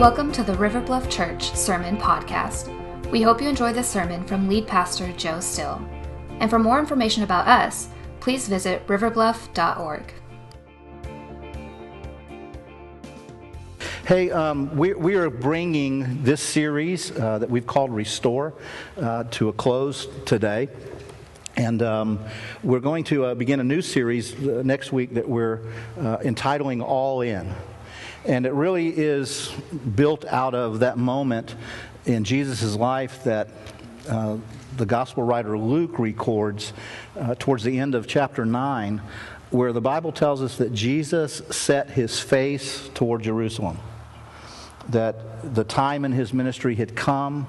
Welcome to the River Bluff Church Sermon Podcast. We hope you enjoy this sermon from lead pastor Joe Still. And for more information about us, please visit riverbluff.org. Hey, um, we, we are bringing this series uh, that we've called Restore uh, to a close today. And um, we're going to uh, begin a new series uh, next week that we're uh, entitling All In. And it really is built out of that moment in Jesus' life that uh, the gospel writer Luke records uh, towards the end of chapter 9, where the Bible tells us that Jesus set his face toward Jerusalem. That the time in his ministry had come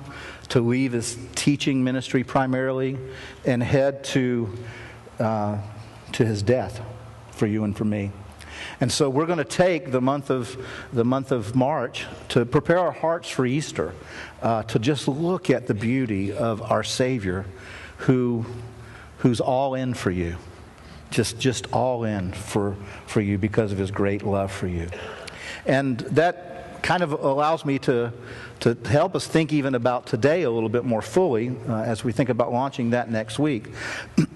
to leave his teaching ministry primarily and head to, uh, to his death for you and for me. And so we're going to take the month of, the month of March to prepare our hearts for Easter, uh, to just look at the beauty of our Savior who, who's all in for you. Just, just all in for, for you because of his great love for you. And that kind of allows me to, to help us think even about today a little bit more fully uh, as we think about launching that next week.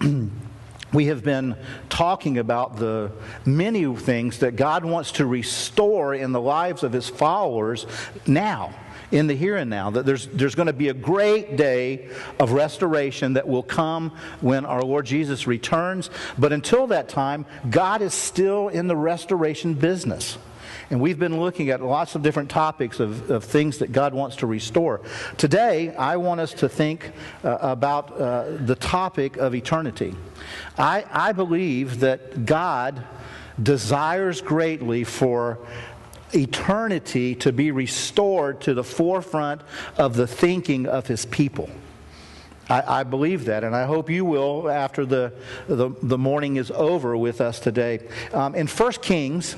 we have been talking about the many things that God wants to restore in the lives of his followers now in the here and now. That there's, there's going to be a great day of restoration that will come when our Lord Jesus returns. But until that time, God is still in the restoration business. And we've been looking at lots of different topics of, of things that God wants to restore. Today, I want us to think uh, about uh, the topic of eternity. I, I believe that God desires greatly for eternity to be restored to the forefront of the thinking of his people. I, I, believe that, and I hope you will after the, the, the morning is over with us today. Um, in 1 Kings,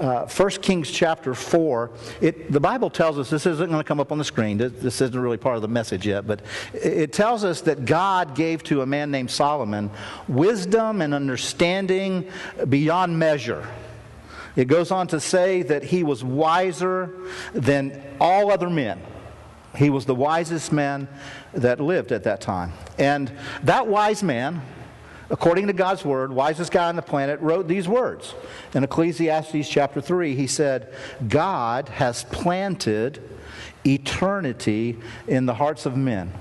uh, 1 Kings chapter 4, it, the Bible tells us, this isn't going to come up on the screen, this isn't really part of the message yet, but it tells us that God gave to a man named Solomon wisdom and understanding beyond measure. It goes on to say that he was wiser than all other men. He was the wisest man that lived at that time. And that wise man, according to God's word, wisest guy on the planet, wrote these words. In Ecclesiastes chapter 3, he said, God has planted eternity in the hearts of men.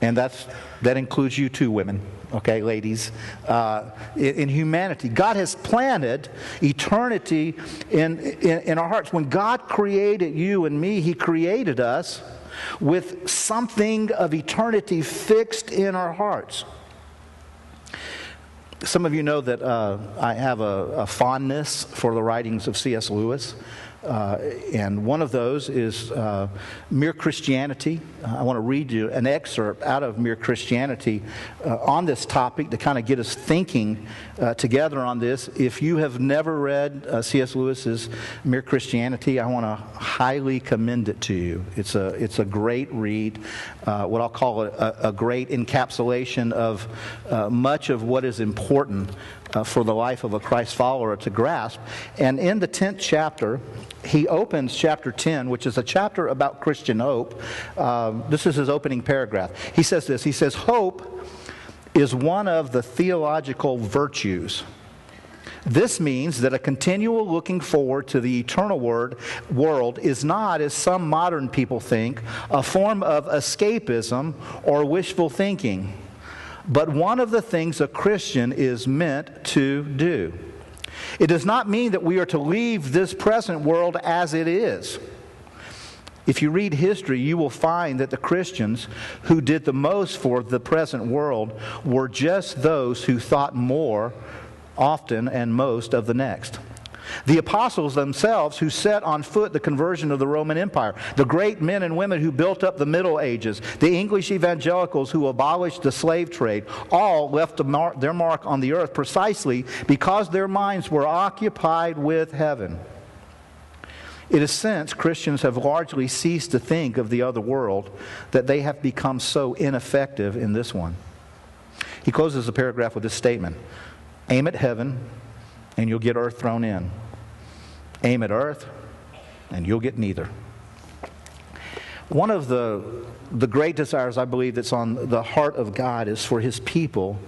And that's, that includes you too, women, okay, ladies, uh, in, in, humanity. God has planted eternity in, in, in our hearts. When God created you and me, He created us with something of eternity fixed in our hearts. Some of you know that uh, I have a, a, fondness for the writings of C.S. Lewis. Uh, and one of those is uh, Mere Christianity. I want to read you an excerpt out of Mere Christianity uh, on this topic to kind of get us thinking uh, together on this. If you have never read uh, C.S. Lewis's Mere Christianity, I want to highly commend it to you. It's a, it's a great read, what I'll call a, a, great encapsulation of much of what is important uh, for the life of a Christ follower to grasp. And in the 10th chapter, he opens chapter 10, which is a chapter about Christian hope. Um, this is his opening paragraph. He says this He says, Hope is one of the theological virtues. This means that a continual looking forward to the eternal word, world is not, as some modern people think, a form of escapism or wishful thinking but one of the things a Christian is meant to do. It does not mean that we are to leave this present world as it is. If you read history, you will find that the Christians who did the most for the present world were just those who thought more often and most of the next. The apostles themselves, who set on foot the conversion of the Roman Empire, the great men and women who built up the Middle Ages, the English evangelicals who abolished the slave trade, all left their mark on the earth precisely because their minds were occupied with heaven. It is since Christians have largely ceased to think of the other world, that they have become so ineffective in this one. He closes the paragraph with this statement Aim at heaven, and you'll get earth thrown in. Aim at earth, and you'll get neither. One of the, the great desires I believe that's on the heart of God is for his people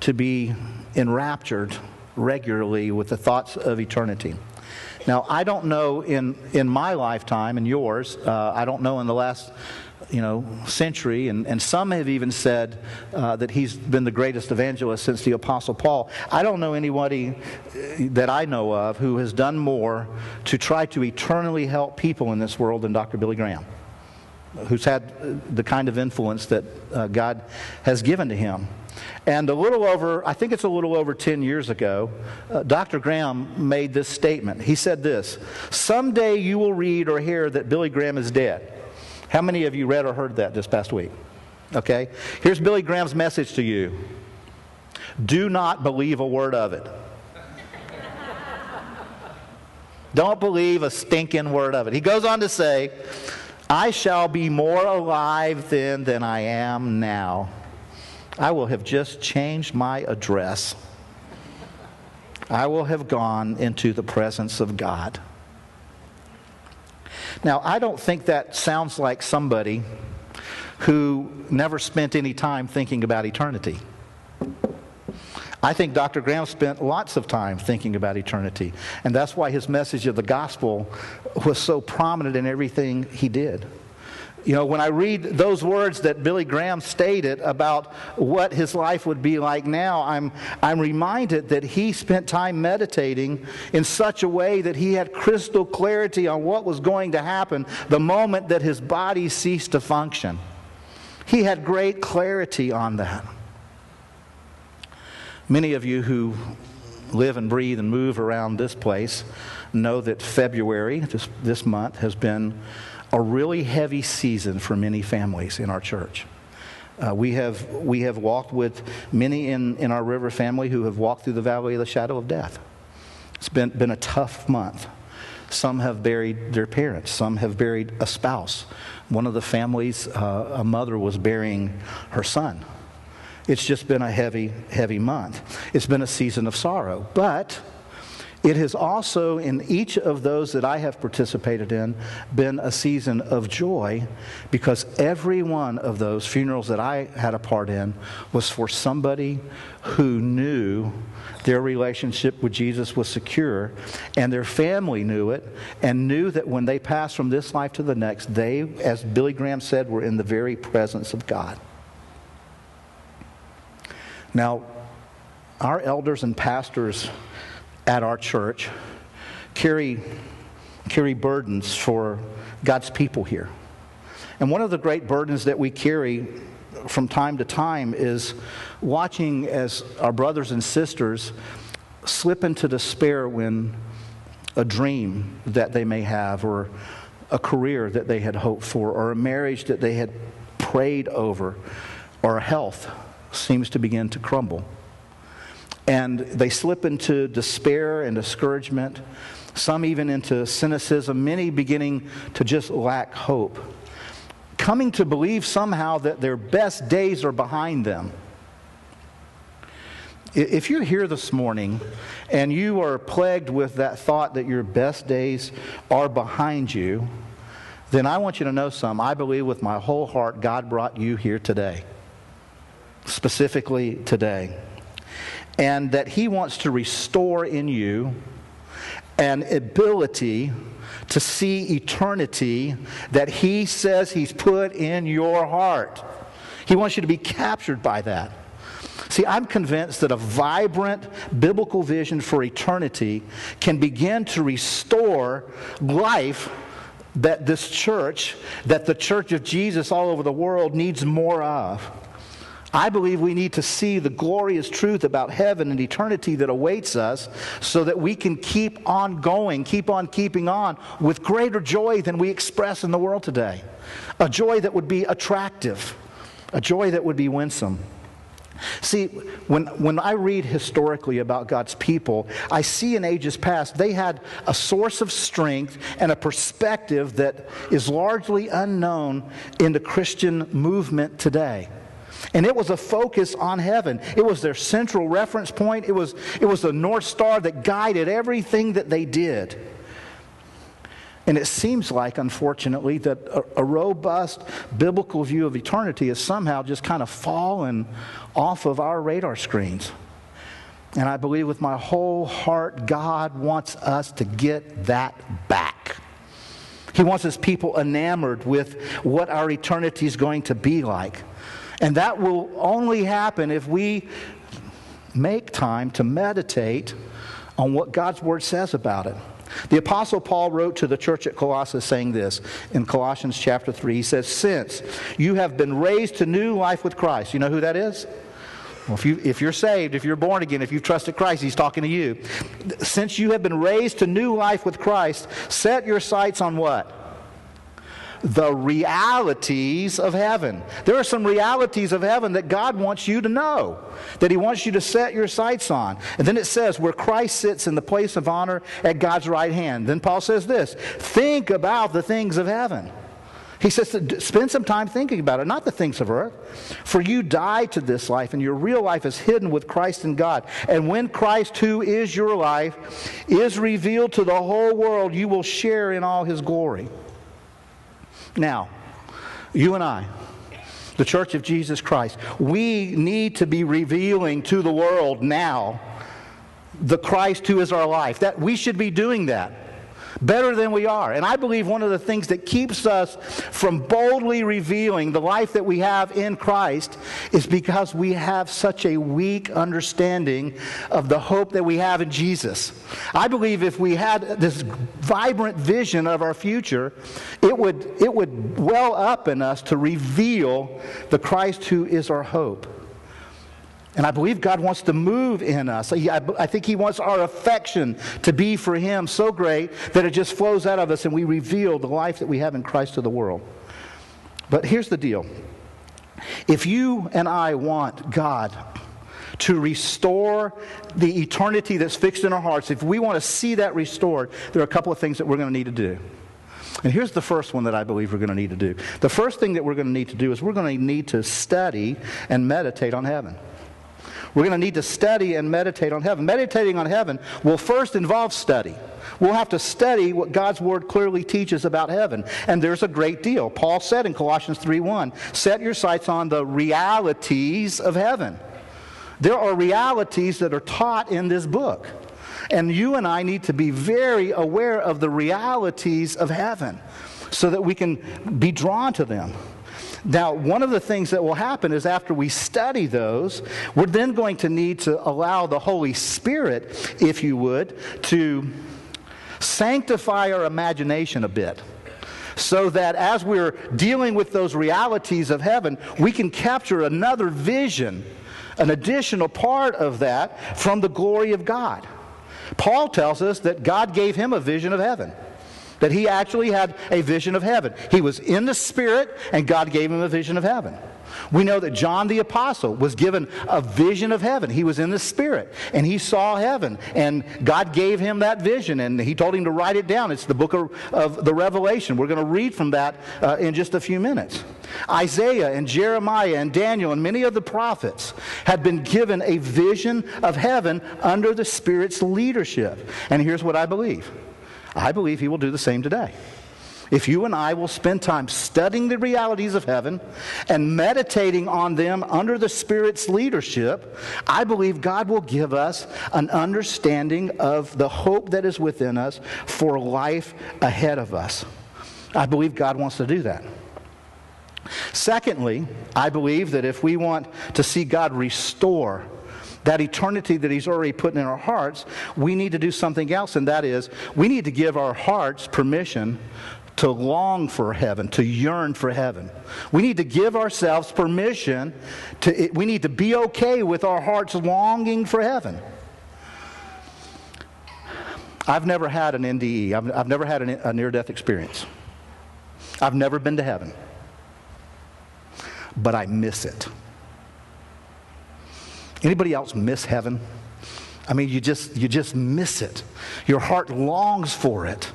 to be enraptured regularly with the thoughts of eternity. Now, I don't know in, in my lifetime and yours, uh, I don't know in the last you know, century, and, and some have even said uh, that he's been the greatest evangelist since the Apostle Paul. I don't know anybody uh, that I know of who has done more to try to eternally help people in this world than Dr. Billy Graham, who's had the kind of influence that uh, God has given to him. And a little over, I think it's a little over 10 years ago, uh, Dr. Graham made this statement. He said this Someday you will read or hear that Billy Graham is dead. How many of you read or heard that this past week? Okay? Here's Billy Graham's message to you do not believe a word of it. Don't believe a stinking word of it. He goes on to say, I shall be more alive then than I am now. I will have just changed my address. I will have gone into the presence of God. Now, I don't think that sounds like somebody who never spent any time thinking about eternity. I think Dr. Graham spent lots of time thinking about eternity, and that's why his message of the gospel was so prominent in everything he did. You know, when I read those words that Billy Graham stated about what his life would be like now, I'm, I'm reminded that he spent time meditating in such a way that he had crystal clarity on what was going to happen the moment that his body ceased to function. He had great clarity on that. Many of you who live and breathe and move around this place know that February, this, this month, has been a really heavy season for many families in our church. Uh, we, have, we have walked with many in, in our river family who have walked through the valley of the shadow of death. It's been, been a tough month. Some have buried their parents, some have buried a spouse. One of the families, uh, a mother was burying her son. It's just been a heavy, heavy month. It's been a season of sorrow. But it has also, in each of those that I have participated in, been a season of joy because every one of those funerals that I had a part in was for somebody who knew their relationship with Jesus was secure and their family knew it and knew that when they passed from this life to the next, they, as Billy Graham said, were in the very presence of God. Now, our elders and pastors at our church carry, carry burdens for God's people here. And one of the great burdens that we carry from time to time is watching as our brothers and sisters slip into despair when a dream that they may have, or a career that they had hoped for, or a marriage that they had prayed over, or a health seems to begin to crumble and they slip into despair and discouragement, some even into cynicism, many beginning to just lack hope, coming to believe somehow that their best days are behind them. If you're here this morning and you are plagued with that thought that your best days are behind you, then I want you to know some. I believe with my whole heart God brought you here today, specifically today and that He wants to restore in you an ability to see eternity that He says He's put in your heart. He wants you to be captured by that. See, I'm convinced that a vibrant biblical vision for eternity can begin to restore life that this church, that the church of Jesus all over the world needs more of. I believe we need to see the glorious truth about heaven and eternity that awaits us so that we can keep on going, keep on keeping on with greater joy than we express in the world today. A joy that would be attractive, a joy that would be winsome. See, when, when I read historically about God's people, I see in ages past they had a source of strength and a perspective that is largely unknown in the Christian movement today. And it was a focus on heaven. It was their central reference point. It was, it was the North Star that guided everything that they did. And it seems like, unfortunately, that a, a, robust biblical view of eternity has somehow just kind of fallen off of our radar screens. And I believe with my whole heart, God wants us to get that back. He wants his people enamored with what our eternity is going to be like. And that will only happen if we make time to meditate on what God's word says about it. The Apostle Paul wrote to the church at Colossus saying this in Colossians chapter 3. He says, Since you have been raised to new life with Christ, you know who that is? Well, if, you, if you're saved, if you're born again, if you've trusted Christ, he's talking to you. Since you have been raised to new life with Christ, set your sights on what? The realities of heaven. There are some realities of heaven that God wants you to know, that He wants you to set your sights on. And then it says, where Christ sits in the place of honor at God's right hand. Then Paul says this think about the things of heaven. He says, spend some time thinking about it, not the things of earth. For you die to this life, and your real life is hidden with Christ in God. And when Christ, who is your life, is revealed to the whole world, you will share in all his glory. Now, you and I, the Church of Jesus Christ, we need to be revealing to the world now the Christ who is our life. That we should be doing that better than we are. And I believe one of the things that keeps us from boldly revealing the life that we have in Christ is because we have such a weak understanding of the hope that we have in Jesus. I believe if we had this vibrant vision of our future, it would, it would well up in us to reveal the Christ who is our hope. And I believe God wants to move in us. I think He wants our affection to be for Him so great that it just flows out of us and we reveal the life that we have in Christ to the world. But here's the deal if you and I want God to restore the eternity that's fixed in our hearts, if we want to see that restored, there are a couple of things that we're going to need to do. And here's the first one that I believe we're going to need to do. The first thing that we're going to need to do is we're going to need to study and meditate on heaven. We're going to need to study and meditate on heaven. Meditating on heaven will first involve study. We'll have to study what God's word clearly teaches about heaven. And there's a great deal. Paul said in Colossians 3:1, "Set your sights on the realities of heaven." There are realities that are taught in this book. And you and I need to be very aware of the realities of heaven so that we can be drawn to them. Now, one of the things that will happen is after we study those, we're then going to need to allow the Holy Spirit, if you would, to sanctify our imagination a bit so that as we're dealing with those realities of heaven, we can capture another vision, an additional part of that from the glory of God. Paul tells us that God gave him a vision of heaven that he actually had a vision of heaven. He was in the Spirit, and God gave him a vision of heaven. We know that John the Apostle was given a vision of heaven. He was in the Spirit and he saw heaven, and God gave him that vision and he told him to write it down. It's the book of, of the Revelation. We're going to read from that uh, in just a few minutes. Isaiah and Jeremiah and Daniel and many of the prophets had been given a vision of heaven under the Spirit's leadership. And here's what I believe I believe he will do the same today. If you and I will spend time studying the realities of heaven and meditating on them under the Spirit's leadership, I believe God will give us an understanding of the hope that is within us for life ahead of us. I believe God wants to do that. Secondly, I believe that if we want to see God restore that eternity that He's already put in our hearts, we need to do something else, and that is we need to give our hearts permission to long for heaven, to yearn for heaven. We need to give ourselves permission to, we need to be okay with our hearts longing for heaven. I've never had an NDE, I've, I've never had a near death experience. I've never been to heaven, but I miss it. Anybody else miss heaven? I mean, you just, you just miss it. Your heart longs for it.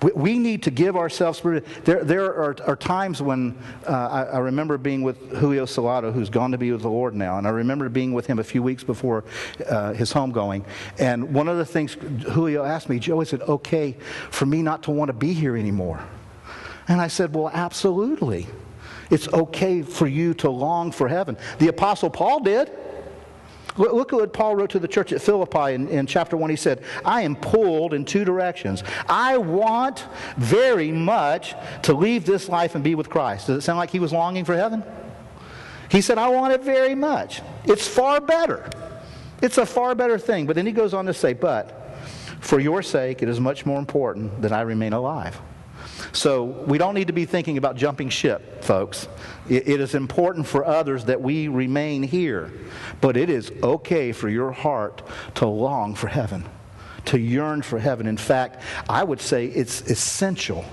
We, we need to give ourselves. There, there are, are times when uh, I, I, remember being with Julio Salado, who's gone to be with the Lord now, and I remember being with him a few weeks before uh, his homegoing. And one of the things Julio asked me, Joe, is it okay for me not to want to be here anymore? And I said, Well, absolutely. It's okay for you to long for heaven. The Apostle Paul did. Look at what Paul wrote to the church at Philippi in, in, chapter 1. He said, I am pulled in two directions. I want very much to leave this life and be with Christ. Does it sound like he was longing for heaven? He said, I want it very much. It's far better. It's a far better thing. But then he goes on to say, But for your sake, it is much more important that I remain alive. So we don't need to be thinking about jumping ship, folks. It, it is important for others that we remain here, but it is okay for your heart to long for heaven, to yearn for heaven. In fact, I would say it's essential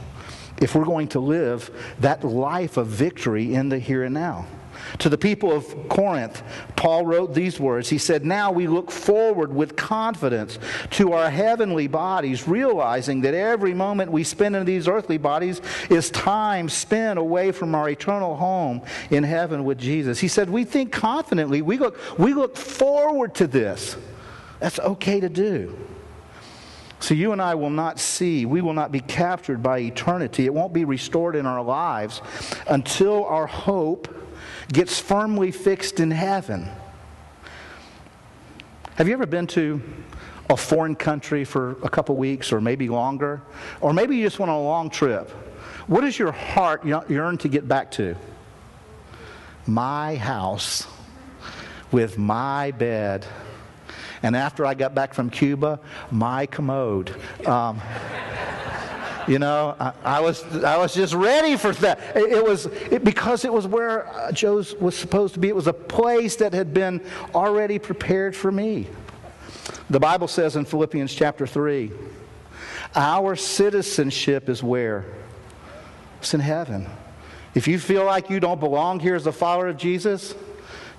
if we're going to live that life of victory in the here and now. To the people of Corinth, Paul wrote these words. He said, Now we look forward with confidence to our heavenly bodies, realizing that every moment we spend in these earthly bodies is time spent away from our eternal home in heaven with Jesus. He said, We think confidently. We look, we look forward to this. That's okay to do. So you and I will not see, we will not be captured by eternity. It won't be restored in our lives until our hope gets firmly fixed in heaven. Have you ever been to a foreign country for a couple weeks or maybe longer? Or maybe you just went on a long trip. What does your heart yearn to get back to? My house with my bed. And after I got back from Cuba, my commode. Um, you know, I, I, was, I was just ready for that. It, it was it, because it was where uh, Joe's was supposed to be. It was a place that had been already prepared for me. The Bible says in Philippians chapter 3 our citizenship is where? It's in heaven. If you feel like you don't belong here as a follower of Jesus,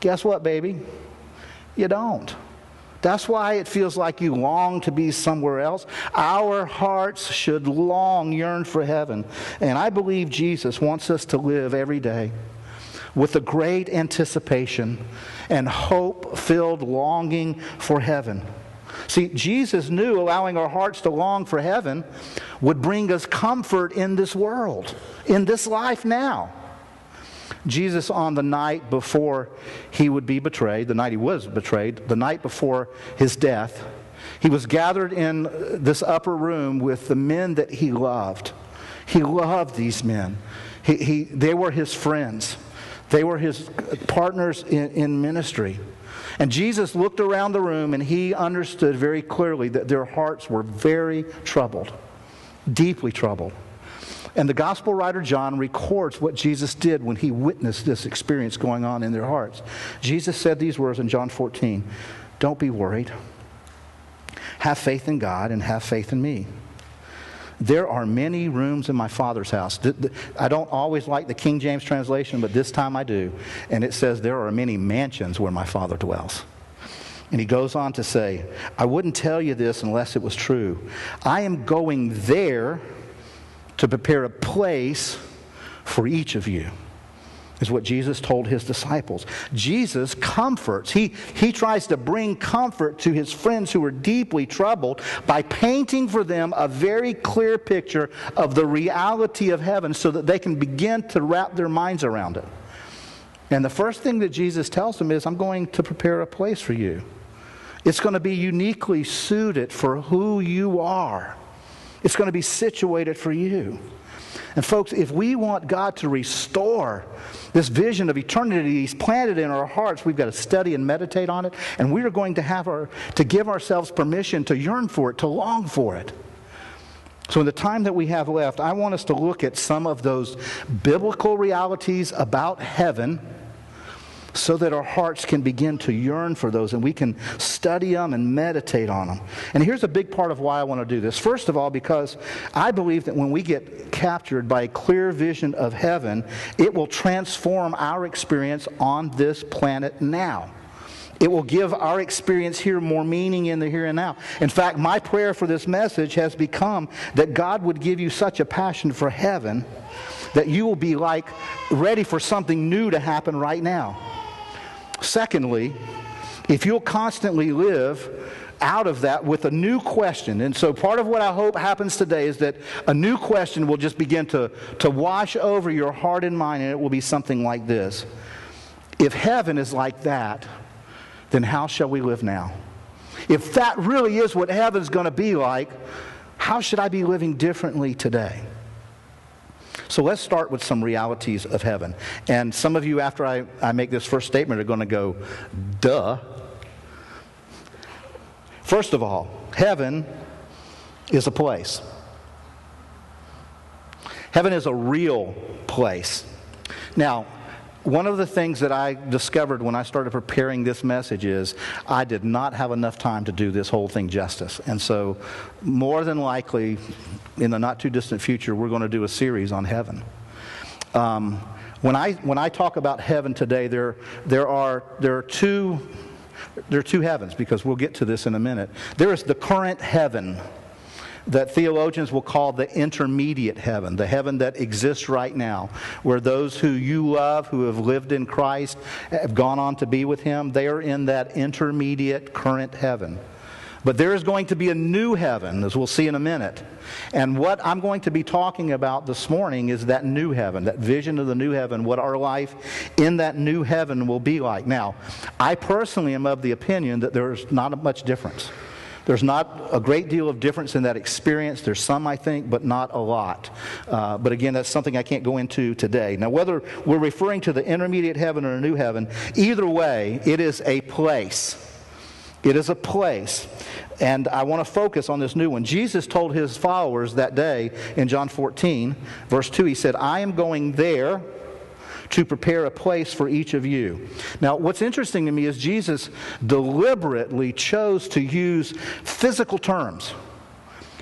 guess what, baby? You don't. That's why it feels like you long to be somewhere else. Our hearts should long yearn for heaven. And I believe Jesus wants us to live every day with a great anticipation and hope filled longing for heaven. See, Jesus knew allowing our hearts to long for heaven would bring us comfort in this world, in this life now. Jesus, on the night before he would be betrayed, the night he was betrayed, the night before his death, he was gathered in this upper room with the men that he loved. He loved these men, he, he, they were his friends, they were his partners in, in ministry. And Jesus looked around the room and he understood very clearly that their hearts were very troubled, deeply troubled. And the gospel writer John records what Jesus did when he witnessed this experience going on in their hearts. Jesus said these words in John 14 Don't be worried. Have faith in God and have faith in me. There are many rooms in my Father's house. I don't always like the King James translation, but this time I do. And it says, There are many mansions where my Father dwells. And he goes on to say, I wouldn't tell you this unless it was true. I am going there to prepare a place for each of you is what Jesus told his disciples. Jesus comforts. He, he tries to bring comfort to his friends who are deeply troubled by painting for them a very clear picture of the reality of heaven so that they can begin to wrap their minds around it. And the first thing that Jesus tells them is, I'm going to prepare a place for you. It's going to be uniquely suited for who you are. It's going to be situated for you. And folks, if we want God to restore this vision of eternity He's planted in our hearts, we've got to study and meditate on it, and we are going to have our to give ourselves permission to yearn for it, to long for it. So, in the time that we have left, I want us to look at some of those biblical realities about heaven so that our hearts can begin to yearn for those and we can study them and meditate on them. And here's a big part of why I want to do this. First of all, because I believe that when we get captured by a clear vision of heaven, it will transform our experience on this planet now. It will give our experience here more meaning in the here and now. In fact, my prayer for this message has become that God would give you such a passion for heaven that you will be like ready for something new to happen right now. Secondly, if you'll constantly live out of that with a new question. And so part of what I hope happens today is that a new question will just begin to, to wash over your heart and mind, and it will be something like this. If heaven is like that, then how shall we live now? If that really is what heaven's going to be like, how should I be living differently today? So let's start with some realities of heaven. And some of you, after I, I make this first statement, are going to go, duh. First of all, heaven is a place. Heaven is a real place. Now, one of the things that I discovered when I started preparing this message is I did not have enough time to do this whole thing justice. And so, more than likely, in the not too distant future, we're going to do a series on heaven. Um, when, I, when I talk about heaven today, there, there, are, there, are two, there are two heavens, because we'll get to this in a minute. There is the current heaven that theologians will call the intermediate heaven, the heaven that exists right now, where those who you love, who have lived in Christ, have gone on to be with Him, they are in that intermediate current heaven. But there is going to be a new heaven, as we'll see in a minute. And what I'm going to be talking about this morning is that new heaven, that vision of the new heaven, what our life in that new heaven will be like. Now, I personally am of the opinion that there's not much difference. There's not a great deal of difference in that experience. There's some, I think, but not a lot. Uh, but again, that's something I can't go into today. Now, whether we're referring to the intermediate heaven or a new heaven, either way, it is a place. It is a place. And I want to focus on this new one. Jesus told his followers that day in John 14, verse 2, he said, I am going there to prepare a place for each of you. Now, what's interesting to me is Jesus deliberately chose to use physical terms.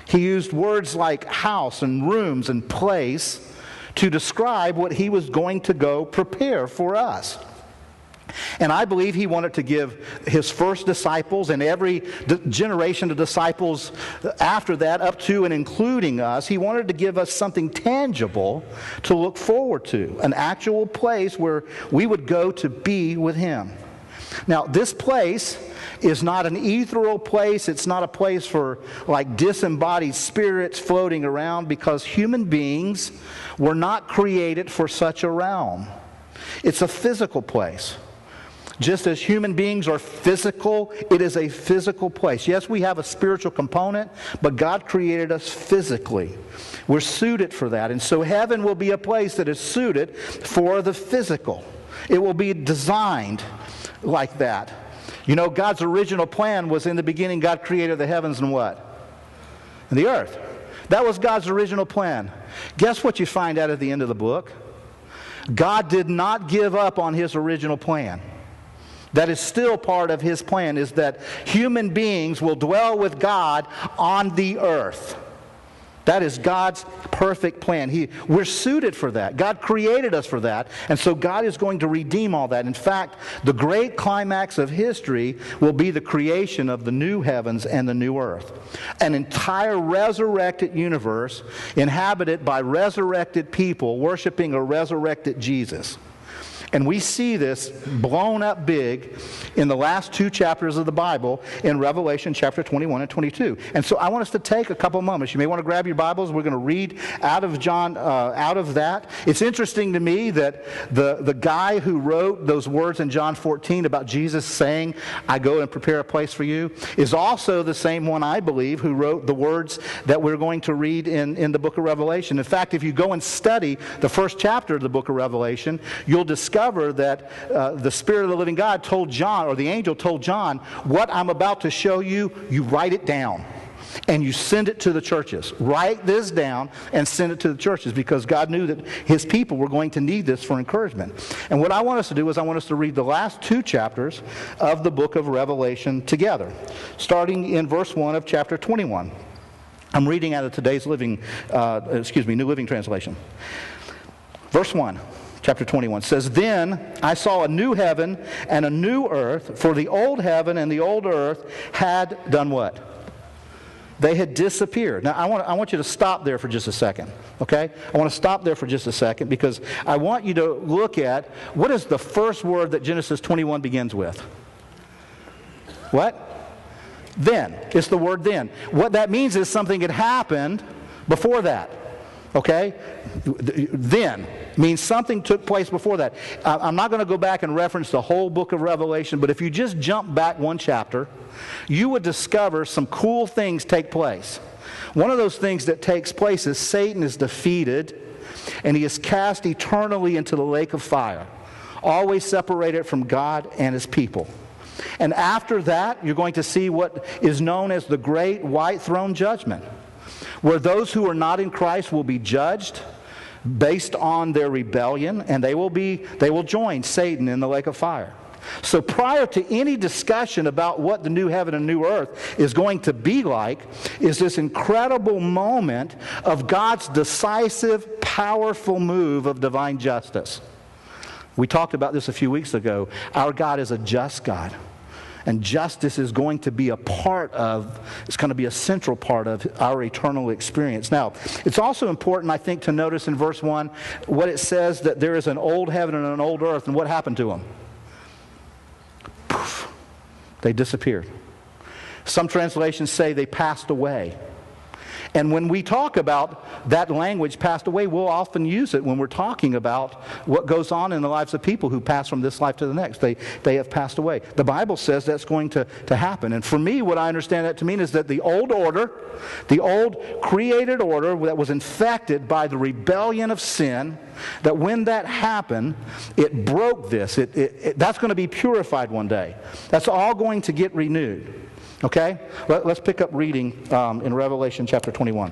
He used words like house and rooms and place to describe what he was going to go prepare for us. And I believe he wanted to give his first disciples and every generation of disciples after that, up to and including us, he wanted to give us something tangible to look forward to, an actual place where we would go to be with him. Now, this place is not an ethereal place. It's not a place for like disembodied spirits floating around because human beings were not created for such a realm. It's a physical place. Just as human beings are physical, it is a physical place. Yes, we have a spiritual component, but God created us physically. We're suited for that. And so heaven will be a place that is suited for the physical. It will be designed like that. You know, God's original plan was in the beginning, God created the heavens and what? And the earth. That was God's original plan. Guess what you find out at the end of the book? God did not give up on his original plan that is still part of his plan is that human beings will dwell with God on the earth. That is God's perfect plan. He, we're suited for that. God created us for that. And so God is going to redeem all that. In fact, the great climax of history will be the creation of the new heavens and the new earth. An entire resurrected universe inhabited by resurrected people worshiping a resurrected Jesus. And we see this blown up big in the last two chapters of the Bible in Revelation chapter 21 and 22. And so I want us to take a couple moments. You may want to grab your Bibles. We're going to read out of John, uh, out of that. It's interesting to me that the, the guy who wrote those words in John 14 about Jesus saying, I go and prepare a place for you, is also the same one, I believe, who wrote the words that we're going to read in, in the book of Revelation. In fact, if you go and study the first chapter of the book of Revelation, you'll discover discover that uh, the Spirit of the living God told John, or the angel told John, what I'm about to show you, you write it down and you send it to the churches. Write this down and send it to the churches because God knew that his people were going to need this for encouragement. And what I want us to do is I want us to read the last two chapters of the book of Revelation together, starting in verse 1 of chapter 21. I'm reading out of today's living, uh, excuse me, New Living Translation. Verse 1 chapter 21 says, Then I saw a new heaven and a new earth, for the old heaven and the old earth had done what? They had disappeared. Now, I want, I want you to stop there for just a second, okay? I want to stop there for just a second because I want you to look at what is the first word that Genesis 21 begins with? What? Then. It's the word then. What that means is something had happened before that. Okay? Then means something took place before that. I'm not going to go back and reference the whole book of Revelation, but if you just jump back one chapter, you would discover some cool things take place. One of those things that takes place is Satan is defeated and he is cast eternally into the lake of fire, always separated from God and his people. And after that, you're going to see what is known as the great white throne judgment where those who are not in Christ will be judged based on their rebellion and they will be they will join Satan in the lake of fire. So prior to any discussion about what the new heaven and new earth is going to be like is this incredible moment of God's decisive powerful move of divine justice. We talked about this a few weeks ago. Our God is a just God. And justice is going to be a part of, it's going to be a central part of our eternal experience. Now, it's also important, I think, to notice in verse 1 what it says that there is an old heaven and an old earth, and what happened to them? Poof, they disappeared. Some translations say they passed away. And when we talk about that language passed away, we'll often use it when we're talking about what goes on in the lives of people who pass from this life to the next. They, they have passed away. The Bible says that's going to, to happen. And for me, what I understand that to mean is that the old order, the old created order that was infected by the rebellion of sin, that when that happened, it broke this. It, it, it, that's going to be purified one day. That's all going to get renewed. Okay? Let, us pick up reading um, in Revelation chapter 21.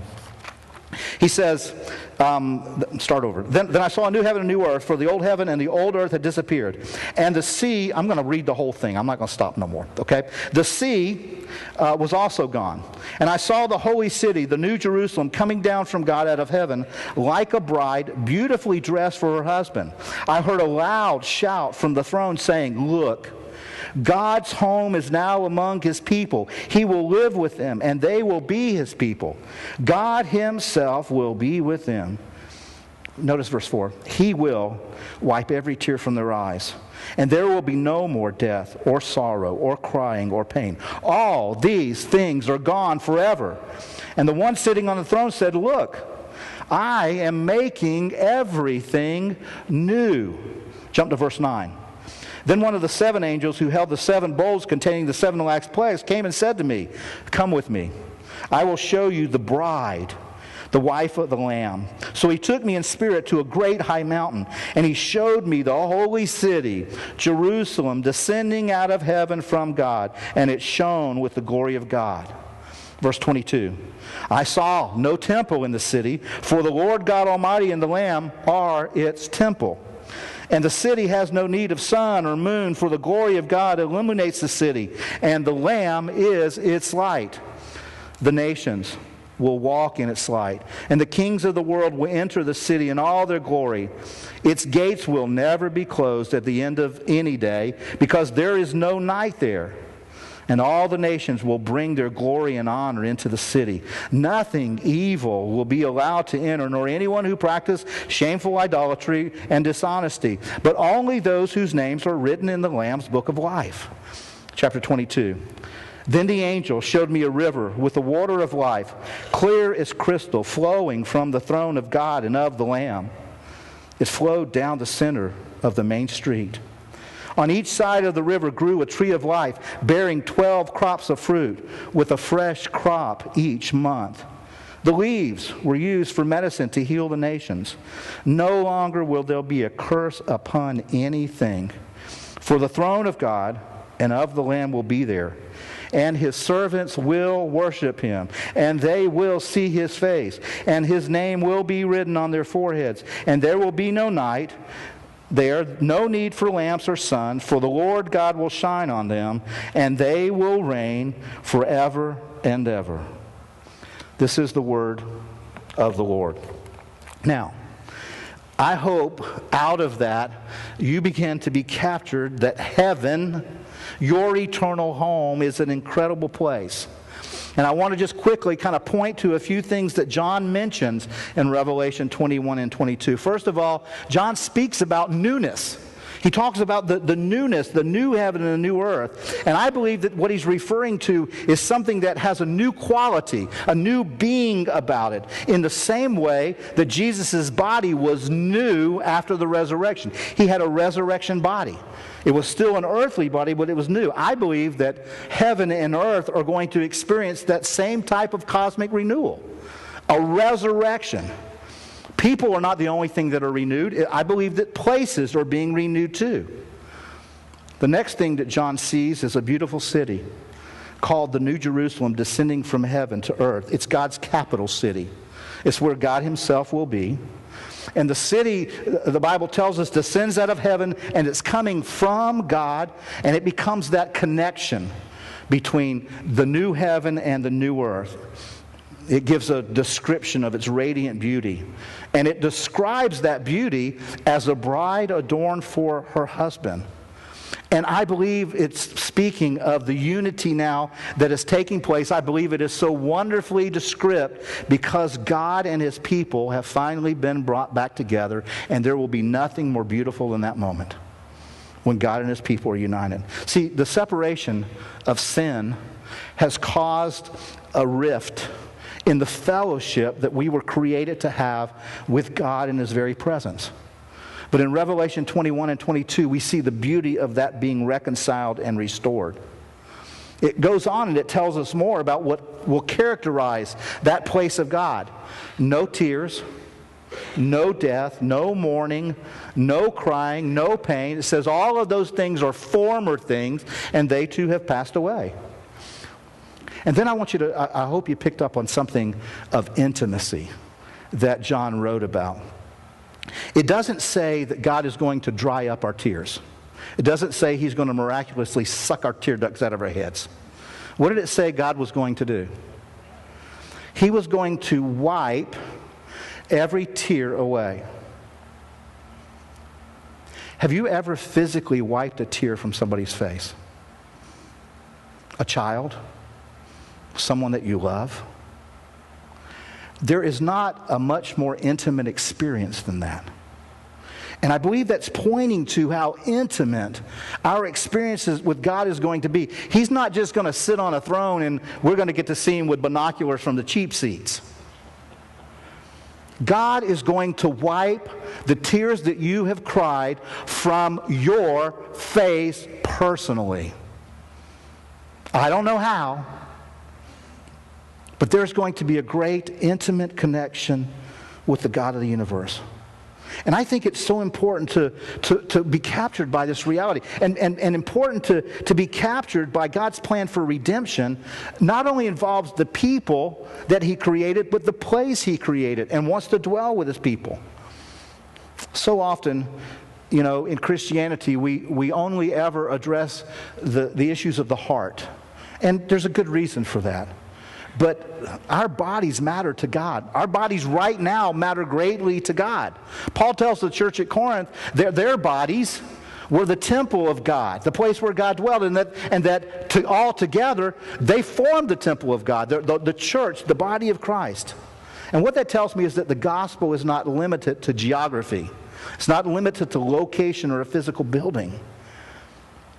He says, um, start over. Then, then I saw a new heaven and a new earth, for the old heaven and the old earth had disappeared. And the sea, I'm going to read the whole thing. I'm not going to stop no more. Okay? The sea uh, was also gone. And I saw the holy city, the new Jerusalem, coming down from God out of heaven, like a bride, beautifully dressed for her husband. I heard a loud shout from the throne saying, Look, God's home is now among his people. He will live with them, and they will be his people. God himself will be with them. Notice verse 4 He will wipe every tear from their eyes, and there will be no more death, or sorrow, or crying, or pain. All these things are gone forever. And the one sitting on the throne said, Look, I am making everything new. Jump to verse 9. Then one of the seven angels who held the seven bowls containing the seven last plagues came and said to me, Come with me. I will show you the bride, the wife of the Lamb. So he took me in spirit to a great high mountain, and he showed me the holy city, Jerusalem, descending out of heaven from God, and it shone with the glory of God. Verse 22 I saw no temple in the city, for the Lord God Almighty and the Lamb are its temple. And the city has no need of sun or moon, for the glory of God illuminates the city, and the Lamb is its light. The nations will walk in its light, and the kings of the world will enter the city in all their glory. Its gates will never be closed at the end of any day, because there is no night there and all the nations will bring their glory and honor into the city. Nothing evil will be allowed to enter, nor anyone who practices shameful idolatry and dishonesty, but only those whose names are written in the Lamb's book of life. Chapter 22. Then the angel showed me a river with the water of life, clear as crystal, flowing from the throne of God and of the Lamb. It flowed down the center of the main street. On each side of the river grew a tree of life, bearing 12 crops of fruit, with a fresh crop each month. The leaves were used for medicine to heal the nations. No longer will there be a curse upon anything. For the throne of God and of the Lamb will be there, and his servants will worship him, and they will see his face, and his name will be written on their foreheads, and there will be no night there no need for lamps or sun, for the Lord God will shine on them, and they will reign forever and ever. This is the word of the Lord. Now, I hope out of that you begin to be captured that heaven, your eternal home, is an incredible place. And I want to just quickly kind of point to a few things that John mentions in Revelation 21 and 22. First of all, John speaks about newness. He talks about the, the newness, the new heaven and the new earth. And I believe that what he's referring to is something that has a new quality, a new being about it, in the same way that Jesus' body was new after the resurrection. He had a resurrection body. It was still an earthly body, but it was new. I believe that heaven and earth are going to experience that same type of cosmic renewal a resurrection. People are not the only thing that are renewed. I believe that places are being renewed too. The next thing that John sees is a beautiful city called the New Jerusalem descending from heaven to earth. It's God's capital city, it's where God Himself will be. And the city, the Bible tells us, descends out of heaven and it's coming from God, and it becomes that connection between the new heaven and the new earth. It gives a description of its radiant beauty. And it describes that beauty as a bride adorned for her husband. And I believe it's speaking of the unity now that is taking place. I believe it is so wonderfully described because God and his people have finally been brought back together, and there will be nothing more beautiful than that moment when God and his people are united. See, the separation of sin has caused a rift in the fellowship that we were created to have with God in His very presence. But in Revelation 21 and 22, we see the beauty of that being reconciled and restored. It goes on and it tells us more about what will characterize that place of God no tears, no death, no mourning, no crying, no pain. It says all of those things are former things, and they too have passed away. And then I want you to, I, I hope you picked up on something of intimacy that John wrote about. It doesn't say that God is going to dry up our tears. It doesn't say he's going to miraculously suck our tear ducts out of our heads. What did it say God was going to do? He was going to wipe every tear away. Have you ever physically wiped a tear from somebody's face? A child? Someone that you love. There is not a much more intimate experience than that. And I believe that's pointing to how intimate our experiences with God is going to be. He's not just going to sit on a throne and we're going to get to see him with binoculars from the cheap seats. God is going to wipe the tears that you have cried from your face personally. I don't know how. But there's going to be a great intimate connection with the God of the universe. And I think it's so important to, to, to be captured by this reality and, and, and important to, to be captured by God's plan for redemption. Not only involves the people that He created, but the place He created and wants to dwell with His people. So often, you know, in Christianity, we, we only ever address the, the issues of the heart. And there's a good reason for that. But our bodies matter to God. Our bodies right now matter greatly to God. Paul tells the church at Corinth their, their bodies were the temple of God, the place where God dwelled, and that, and that to, all together they formed the temple of God, the, the, the church, the body of Christ. And what that tells me is that the gospel is not limited to geography, it's not limited to location or a physical building.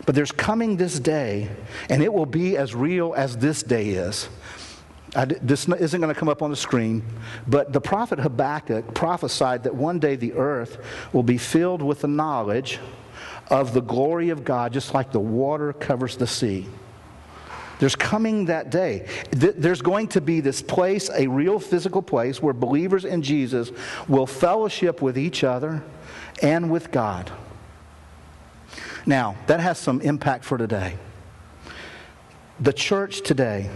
But there's coming this day, and it will be as real as this day is I, this isn't going to come up on the screen, but the prophet Habakkuk prophesied that one day the earth will be filled with the knowledge of the glory of God, just like the water covers the sea. There's coming that day. There's going to be this place, a real physical place, where believers in Jesus will fellowship with each other and with God. Now, that has some impact for today. The church today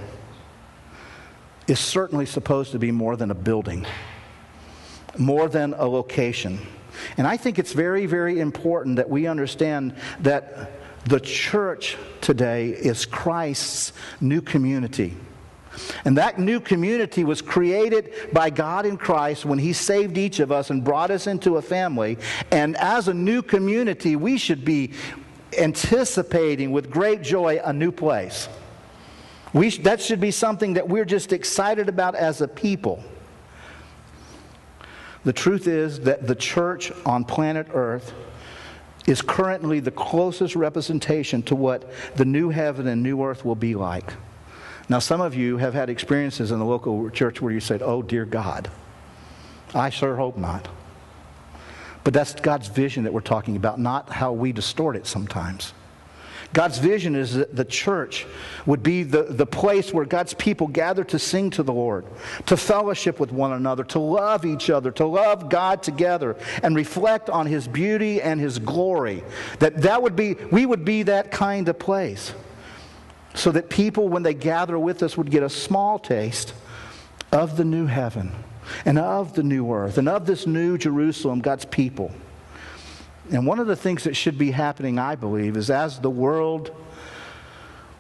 is certainly supposed to be more than a building, more than a location. And I think it's very, very important that we understand that the church today is Christ's new community. And that new community was created by God in Christ when He saved each of us and brought us into a family. And as a new community, we should be anticipating with great joy a new place. We, that should be something that we're just excited about as a people. The truth is that the church on planet Earth is currently the closest representation to what the new heaven and new earth will be like. Now, some of you have had experiences in the local church where you said, Oh, dear God. I sure hope not. But that's God's vision that we're talking about, not how we distort it sometimes. God's vision is that the church would be the, the place where God's people gather to sing to the Lord, to fellowship with one another, to love each other, to love God together, and reflect on His beauty and His glory. That, that would be, we would be that kind of place. So that people, when they gather with us, would get a small taste of the new heaven and of the new earth and of this new Jerusalem, God's people. And one of the things that should be happening, I believe, is as the world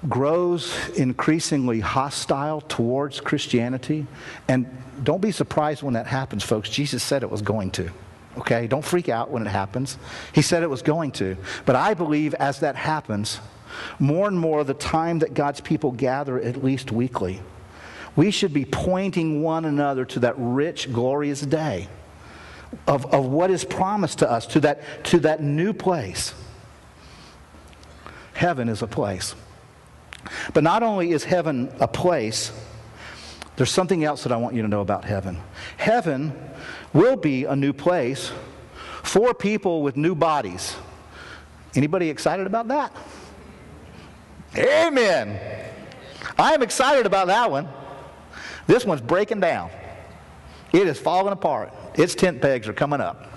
grows increasingly hostile towards Christianity, and don't be surprised when that happens, folks. Jesus said it was going to. Okay? Don't freak out when it happens. He said it was going to. But I believe as that happens, more and more the time that God's people gather, at least weekly, we should be pointing one another to that rich, glorious day of, of what is promised to us, to that, to that new place. Heaven is a place. But not only is heaven a place, there's something else that I want you to know about heaven. Heaven will be a new place for people with new bodies. Anybody excited about that? Amen. I am excited about that one. This one's breaking down. It is falling apart. Its tent pegs are coming up.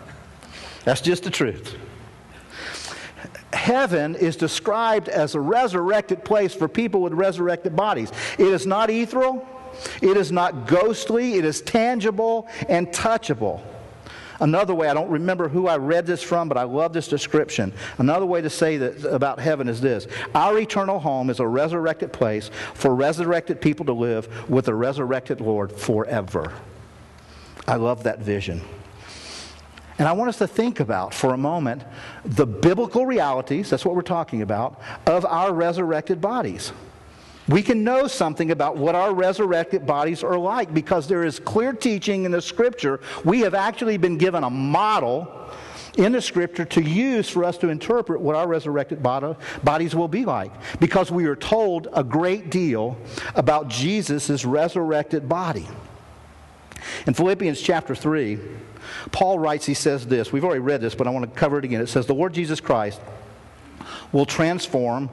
That's just the truth. Heaven is described as a resurrected place for people with resurrected bodies. It is not ethereal, it is not ghostly, it is tangible and touchable. Another way, I don't remember who I read this from, but I love this description. Another way to say that about heaven is this Our eternal home is a resurrected place for resurrected people to live with a resurrected Lord forever. I love that vision. And I want us to think about for a moment the biblical realities, that's what we're talking about, of our resurrected bodies. We can know something about what our resurrected bodies are like because there is clear teaching in the scripture. We have actually been given a model in the scripture to use for us to interpret what our resurrected bodies will be like because we are told a great deal about Jesus' resurrected body. In Philippians chapter 3, Paul writes, he says this. We've already read this, but I want to cover it again. It says, The Lord Jesus Christ will transform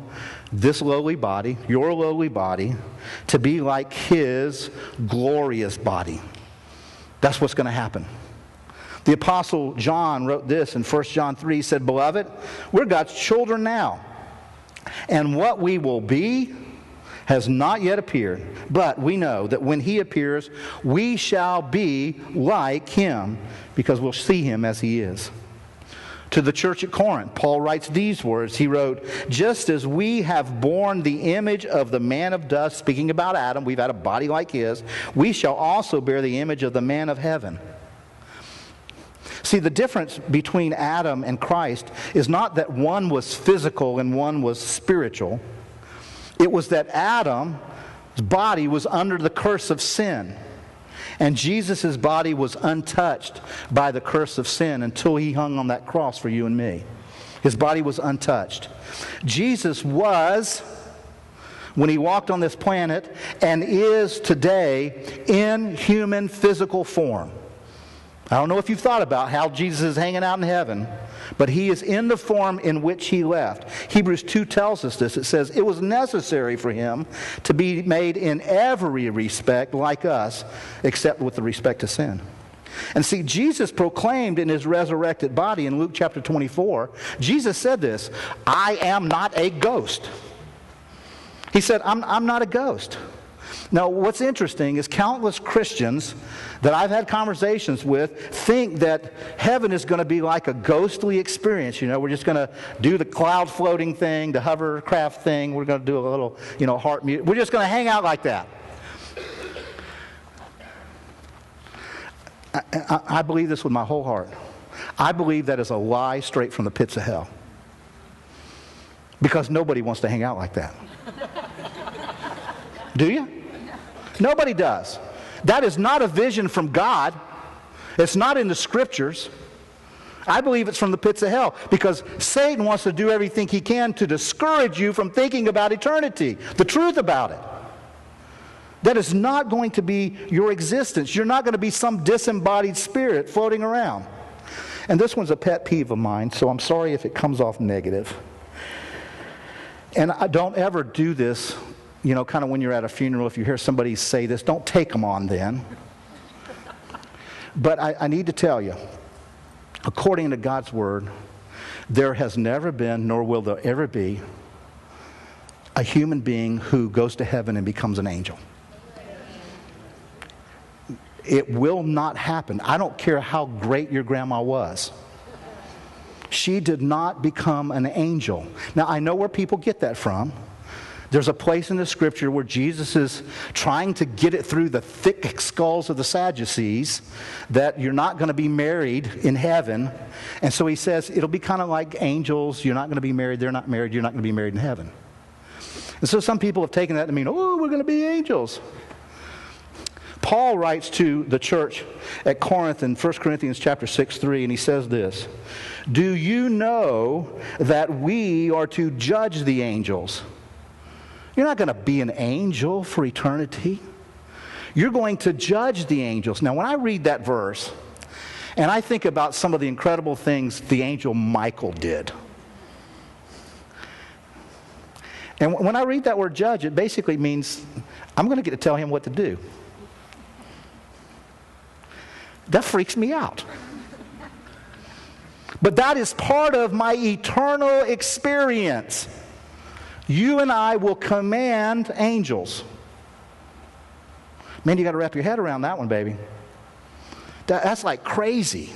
this lowly body, your lowly body, to be like his glorious body. That's what's going to happen. The Apostle John wrote this in 1 John 3. He said, Beloved, we're God's children now. And what we will be has not yet appeared, but we know that when he appears, we shall be like him because we'll see him as he is. To the church at Corinth, Paul writes these words. He wrote, Just as we have borne the image of the man of dust, speaking about Adam, we've had a body like his, we shall also bear the image of the man of heaven. See, the difference between Adam and Christ is not that one was physical and one was spiritual. It was that Adam's body was under the curse of sin. And Jesus' body was untouched by the curse of sin until he hung on that cross for you and me. His body was untouched. Jesus was, when he walked on this planet, and is today in human physical form. I don't know if you've thought about how Jesus is hanging out in heaven, but he is in the form in which he left. Hebrews 2 tells us this. It says, It was necessary for him to be made in every respect like us, except with the respect to sin. And see, Jesus proclaimed in his resurrected body in Luke chapter 24, Jesus said this I am not a ghost. He said, I'm, I'm not a ghost. Now, what's interesting is countless Christians that I've had conversations with think that heaven is going to be like a ghostly experience. You know, we're just going to do the cloud floating thing, the hovercraft thing. We're going to do a little, you know, heart music. We're just going to hang out like that. I, I, I believe this with my whole heart. I believe that is a lie straight from the pits of hell. Because nobody wants to hang out like that. Do you? Nobody does. That is not a vision from God. It's not in the scriptures. I believe it's from the pits of hell because Satan wants to do everything he can to discourage you from thinking about eternity, the truth about it. That is not going to be your existence. You're not going to be some disembodied spirit floating around. And this one's a pet peeve of mine, so I'm sorry if it comes off negative. And I don't ever do this, you know, kind of when you're at a funeral, if you hear somebody say this, don't take them on then. But I, I need to tell you, according to God's word, there has never been, nor will there ever be, a human being who goes to heaven and becomes an angel. It will not happen. I don't care how great your grandma was. She did not become an angel. Now, I know where people get that from. There's a place in the scripture where Jesus is trying to get it through the thick skulls of the Sadducees that you're not going to be married in heaven. And so he says it'll be kind of like angels. You're not going to be married. They're not married. You're not going to be married in heaven. And so some people have taken that to mean, oh, we're going to be angels. Paul writes to the church at Corinth in 1 Corinthians chapter 6, 3, and he says this Do you know that we are to judge the angels? You're not going to be an angel for eternity. You're going to judge the angels. Now, when I read that verse, and I think about some of the incredible things the angel Michael did. And when I read that word judge, it basically means I'm going to get to tell him what to do. That freaks me out. But that is part of my eternal experience. You and I will command angels. Man, you got to wrap your head around that one, baby. That, that's like crazy.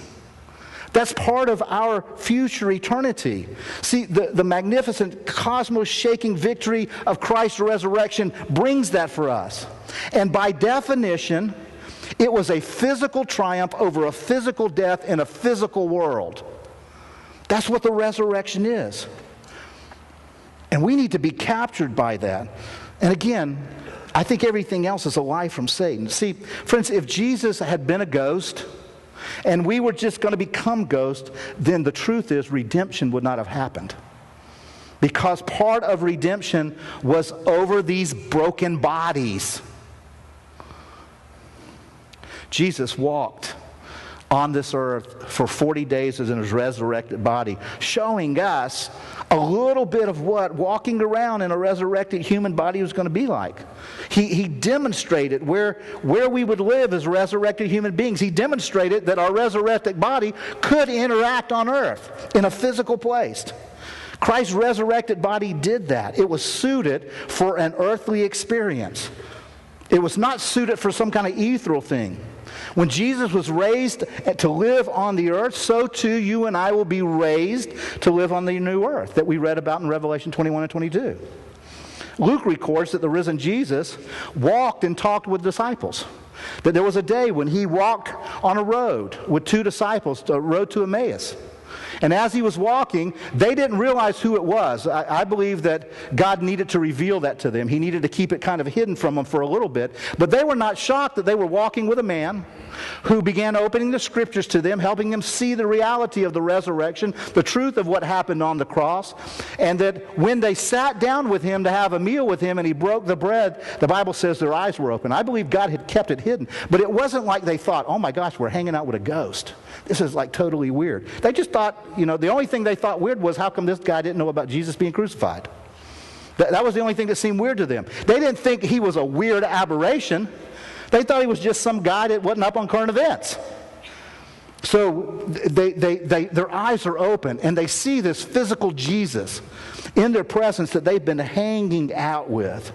That's part of our future eternity. See, the, the magnificent cosmos shaking victory of Christ's resurrection brings that for us. And by definition, it was a physical triumph over a physical death in a physical world. That's what the resurrection is. And we need to be captured by that. And again, I think everything else is a lie from Satan. See, friends, if Jesus had been a ghost and we were just going to become ghosts, then the truth is redemption would not have happened. Because part of redemption was over these broken bodies. Jesus walked on this earth for 40 days as in his resurrected body, showing us a little bit of what walking around in a resurrected human body was going to be like. He, he demonstrated where, where we would live as resurrected human beings. He demonstrated that our resurrected body could interact on earth in a physical place. Christ's resurrected body did that. It was suited for an earthly experience. It was not suited for some kind of ethereal thing. When Jesus was raised to live on the earth, so too you and I will be raised to live on the new earth that we read about in Revelation 21 and 22. Luke records that the risen Jesus walked and talked with disciples. That there was a day when he walked on a road with two disciples, a road to Emmaus. And as he was walking, they didn't realize who it was. I, I, believe that God needed to reveal that to them. He needed to keep it kind of hidden from them for a little bit. But they were not shocked that they were walking with a man who began opening the scriptures to them, helping them see the reality of the resurrection, the truth of what happened on the cross. And that when they sat down with him to have a meal with him and he broke the bread, the Bible says their eyes were open. I believe God had kept it hidden. But it wasn't like they thought, oh my gosh, we're hanging out with a ghost. This is like totally weird. They just thought, you know, the only thing they thought weird was how come this guy didn't know about Jesus being crucified? That, was the only thing that seemed weird to them. They didn't think he was a weird aberration. They thought he was just some guy that wasn't up on current events. So they, they, they, their eyes are open and they see this physical Jesus in their presence that they've been hanging out with.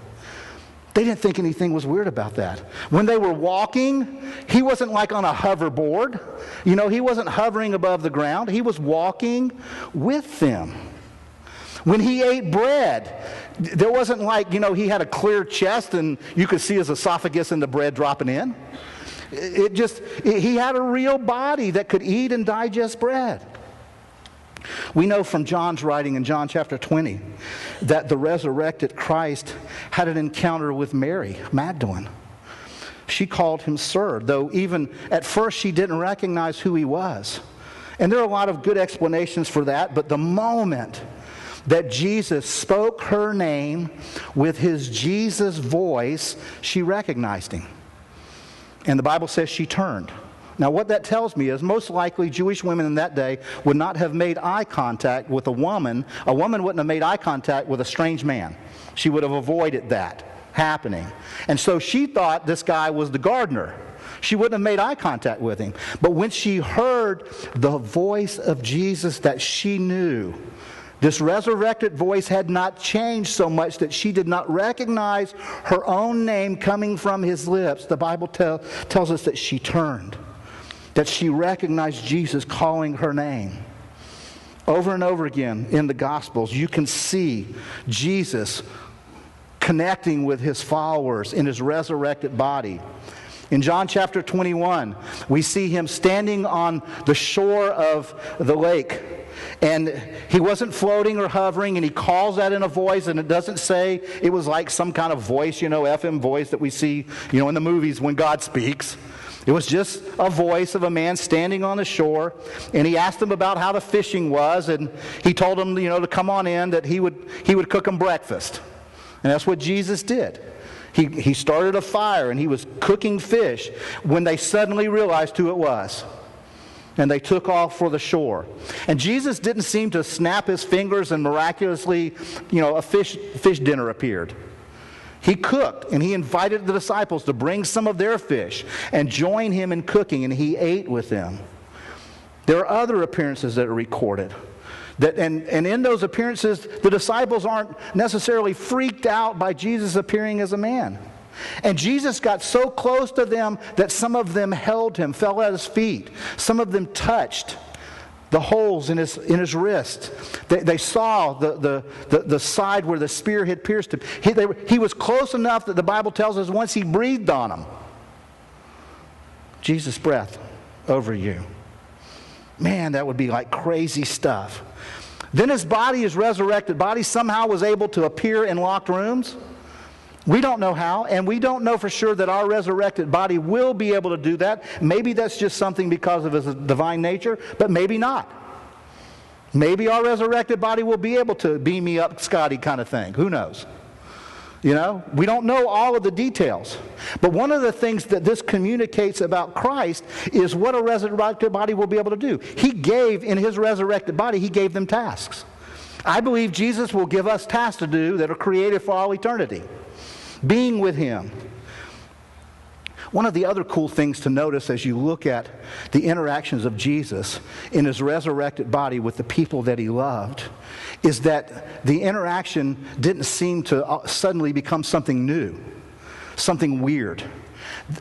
They didn't think anything was weird about that. When they were walking, he wasn't like on a hoverboard. You know, he wasn't hovering above the ground. He was walking with them. When he ate bread, there wasn't like, you know, he had a clear chest and you could see his esophagus and the bread dropping in. It just, it, he had a real body that could eat and digest bread. We know from John's writing in John chapter 20 that the resurrected Christ had an encounter with Mary Magdalene. She called him sir, though even at first she didn't recognize who he was. And there are a lot of good explanations for that, but the moment that Jesus spoke her name with his Jesus voice, she recognized him. And the Bible says she turned. Now, what that tells me is most likely Jewish women in that day would not have made eye contact with a woman. A woman wouldn't have made eye contact with a strange man. She would have avoided that happening. And so she thought this guy was the gardener. She wouldn't have made eye contact with him. But when she heard the voice of Jesus that she knew, this resurrected voice had not changed so much that she did not recognize her own name coming from his lips. The Bible tell, tells us that she turned, that she recognized Jesus calling her name. Over and over again in the Gospels, you can see Jesus connecting with his followers in his resurrected body. In John chapter 21, we see him standing on the shore of the lake. And he wasn't floating or hovering, and he calls that in a voice, and it doesn't say it was like some kind of voice, you know, FM voice that we see, you know, in the movies when God speaks. It was just a voice of a man standing on the shore, and he asked him about how the fishing was, and he told him, you know, to come on in, that he would, he would cook him breakfast. And that's what Jesus did. He, he started a fire and he was cooking fish when they suddenly realized who it was. And they took off for the shore. And Jesus didn't seem to snap his fingers and miraculously, you know, a fish, fish dinner appeared. He cooked and he invited the disciples to bring some of their fish and join him in cooking, and he ate with them. There are other appearances that are recorded. That, and, and in those appearances, the disciples aren't necessarily freaked out by Jesus appearing as a man. And Jesus got so close to them that some of them held him, fell at his feet. Some of them touched the holes in his, in his wrist. They, they saw the, the, the, the, side where the spear had pierced him. He, they, he was close enough that the Bible tells us once he breathed on them. Jesus' breath over you. Man, that would be like crazy stuff. Then his body, is resurrected body, somehow was able to appear in locked rooms. We don't know how, and we don't know for sure that our resurrected body will be able to do that. Maybe that's just something because of his divine nature, but maybe not. Maybe our resurrected body will be able to beam me up, Scotty, kind of thing. Who knows? You know, we don't know all of the details. But one of the things that this communicates about Christ is what a resurrected body will be able to do. He gave, in his resurrected body, he gave them tasks. I believe Jesus will give us tasks to do that are created for all eternity. Being with him. One of the other cool things to notice as you look at the interactions of Jesus in his resurrected body with the people that he loved is that the interaction didn't seem to uh, suddenly become something new, something weird.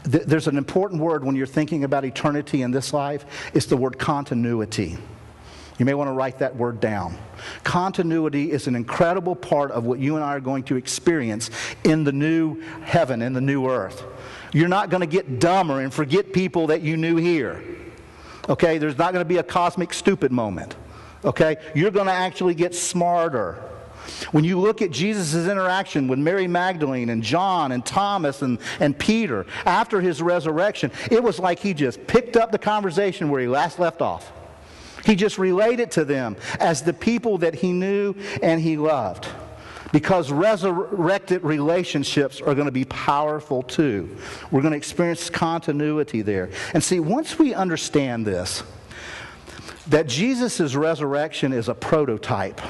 There's an important word when you're thinking about eternity in this life. It's the word continuity. You may want to write that word down. Continuity is an incredible part of what you and I are going to experience in the new heaven, in the new earth. You're not going to get dumber and forget people that you knew here. Okay? There's not going to be a cosmic stupid moment. Okay? You're going to actually get smarter. When you look at Jesus' interaction with Mary Magdalene and John and Thomas and, and Peter after his resurrection, it was like he just picked up the conversation where he last left off. He just related to them as the people that he knew and he loved. Because resurrected relationships are going to be powerful too. We're going to experience continuity there. And see, once we understand this, that Jesus' resurrection is a prototype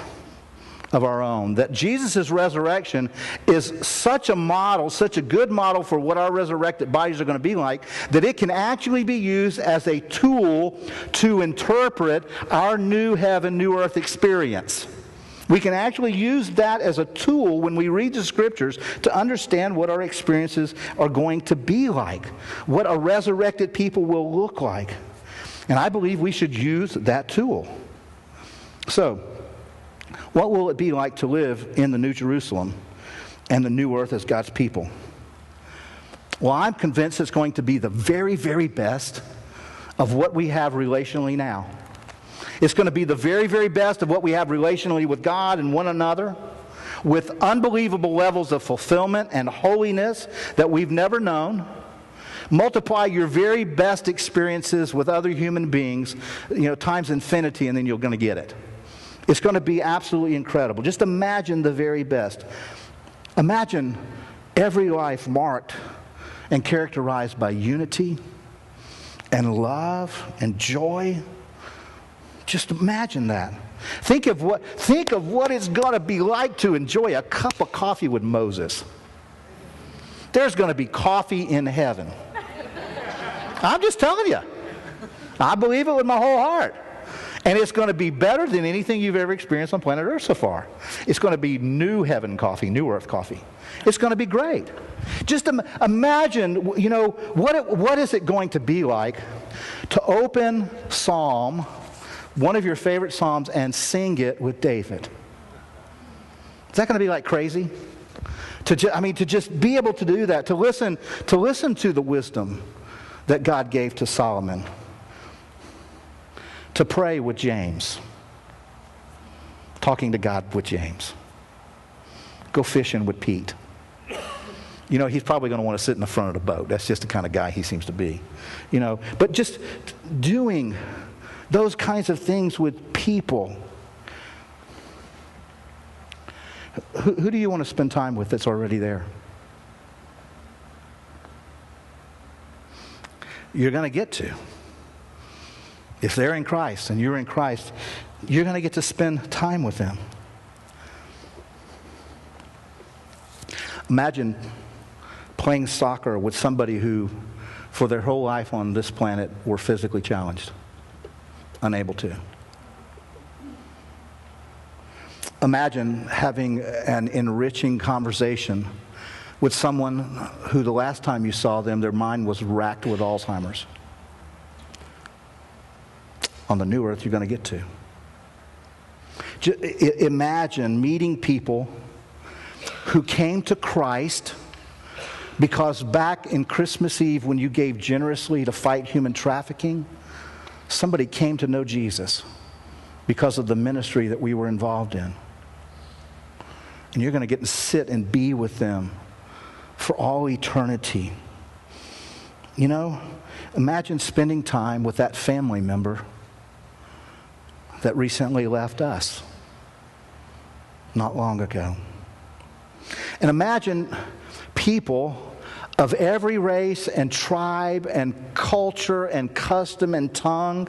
of our own. That Jesus' resurrection is such a model, such a good model for what our resurrected bodies are going to be like, that it can actually be used as a tool to interpret our new heaven, new earth experience. We can actually use that as a tool when we read the scriptures to understand what our experiences are going to be like, what a resurrected people will look like. And I believe we should use that tool. So, what will it be like to live in the New Jerusalem and the new earth as God's people? Well, I'm convinced it's going to be the very, very best of what we have relationally now. It's going to be the very, very best of what we have relationally with God and one another, with unbelievable levels of fulfillment and holiness that we've never known. Multiply your very best experiences with other human beings, you know, times infinity, and then you're going to get it. It's going to be absolutely incredible. Just imagine the very best. Imagine every life marked and characterized by unity and love and joy. Just imagine that. Think of what, think of what it's going to be like to enjoy a cup of coffee with Moses. There's going to be coffee in heaven. I'm just telling you. I believe it with my whole heart. And it's going to be better than anything you've ever experienced on planet Earth so far. It's going to be new heaven coffee, new earth coffee. It's going to be great. Just imagine, you know, what, it, what is it going to be like to open Psalm, one of your favorite Psalms, and sing it with David? Is that going to be like crazy? To ju- I mean, to just be able to do that, to listen, to listen to the wisdom that God gave to Solomon to pray with James, talking to God with James. Go fishing with Pete. You know, he's probably going to want to sit in the front of the boat. That's just the kind of guy he seems to be. You know, but just doing those kinds of things with people. Who, who do you want to spend time with that's already there? You're going to get to. If they're in Christ and you're in Christ, you're going to get to spend time with them. Imagine playing soccer with somebody who, for their whole life on this planet, were physically challenged, unable to. Imagine having an enriching conversation with someone who, the last time you saw them, their mind was racked with Alzheimer's on the new earth you're going to get to. Imagine meeting people who came to Christ because back in Christmas Eve, when you gave generously to fight human trafficking, somebody came to know Jesus because of the ministry that we were involved in. And you're going to get to sit and be with them for all eternity. You know, imagine spending time with that family member that recently left us not long ago. And imagine people of every race and tribe and culture and custom and tongue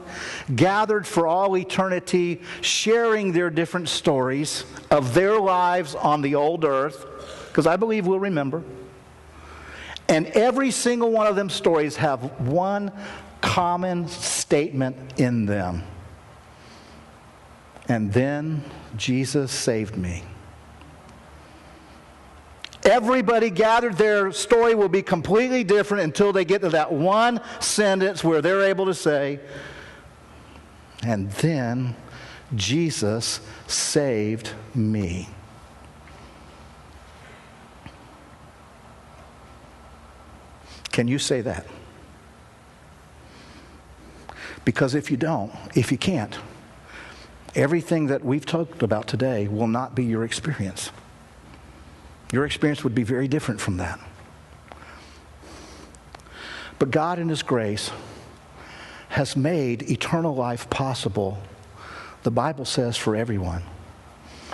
gathered for all eternity, sharing their different stories of their lives on the old earth, because I believe we'll remember. And every single one of them stories have one common statement in them. And then Jesus saved me. Everybody gathered, their story will be completely different until they get to that one sentence where they're able to say, and then Jesus saved me. Can you say that? Because if you don't, if you can't, everything that we've talked about today will not be your experience. Your experience would be very different from that. But God, in His grace, has made eternal life possible, the Bible says, for everyone.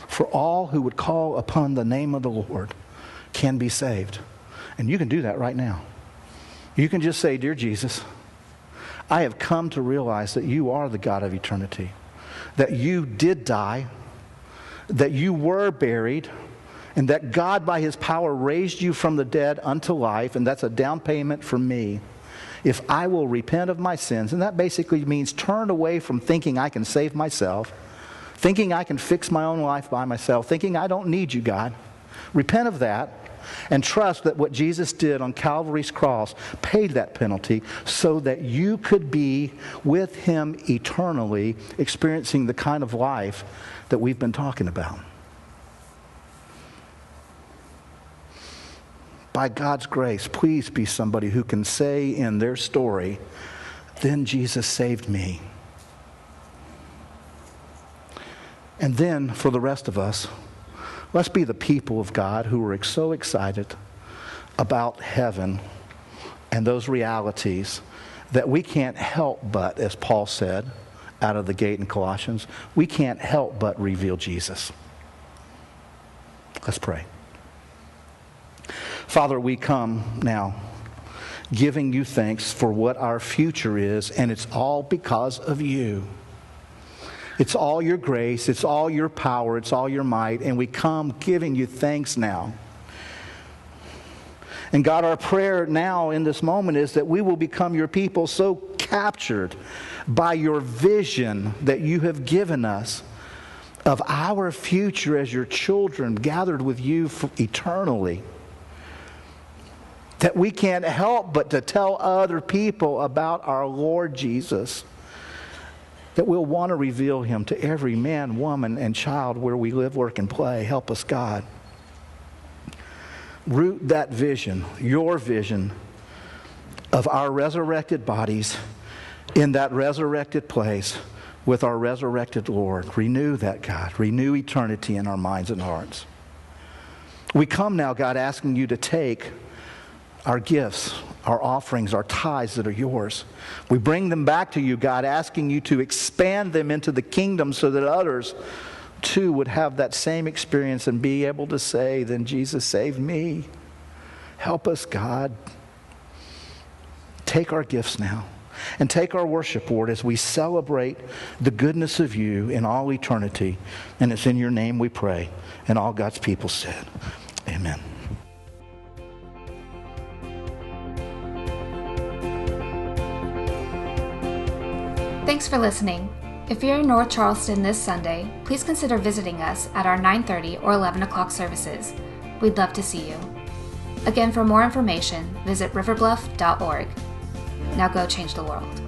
For all who would call upon the name of the Lord can be saved. And you can do that right now. You can just say, Dear Jesus, I have come to realize that you are the God of eternity that you did die, that you were buried, and that God, by his power, raised you from the dead unto life, and that's a down payment for me. If I will repent of my sins, and that basically means turn away from thinking I can save myself, thinking I can fix my own life by myself, thinking I don't need you, God. Repent of that and trust that what Jesus did on Calvary's cross paid that penalty so that you could be with him eternally, experiencing the kind of life that we've been talking about. by God's grace, please be somebody who can say in their story, then Jesus saved me. And then for the rest of us, let's be the people of God who are so excited about heaven and those realities that we can't help but, as Paul said out of the gate in Colossians, we can't help but reveal Jesus. Let's pray. Father, we come now giving you thanks for what our future is, and it's all because of you. It's all your grace, it's all your power, it's all your might, and we come giving you thanks now. And God, our prayer now in this moment is that we will become your people so captured by your vision that you have given us of our future as your children gathered with you eternally. That we can't help but to tell other people about our Lord Jesus. That we'll want to reveal him to every man, woman, and child where we live, work, and play. Help us, God. Root that vision, your vision, of our resurrected bodies in that resurrected place with our resurrected Lord. Renew that, God. Renew eternity in our minds and hearts. We come now, God, asking you to take our gifts, our offerings, our tithes that are yours. We bring them back to you, God, asking you to expand them into the kingdom so that others too would have that same experience and be able to say, Then Jesus saved me. Help us, God. Take our gifts now and take our worship, Lord, as we celebrate the goodness of you in all eternity. And it's in your name we pray. And all God's people said, Amen. Thanks for listening. If you're in North Charleston this Sunday, please consider visiting us at our 9:30 or 11 o'clock services. We'd love to see you. Again, for more information, visit riverbluff.org. Now go change the world.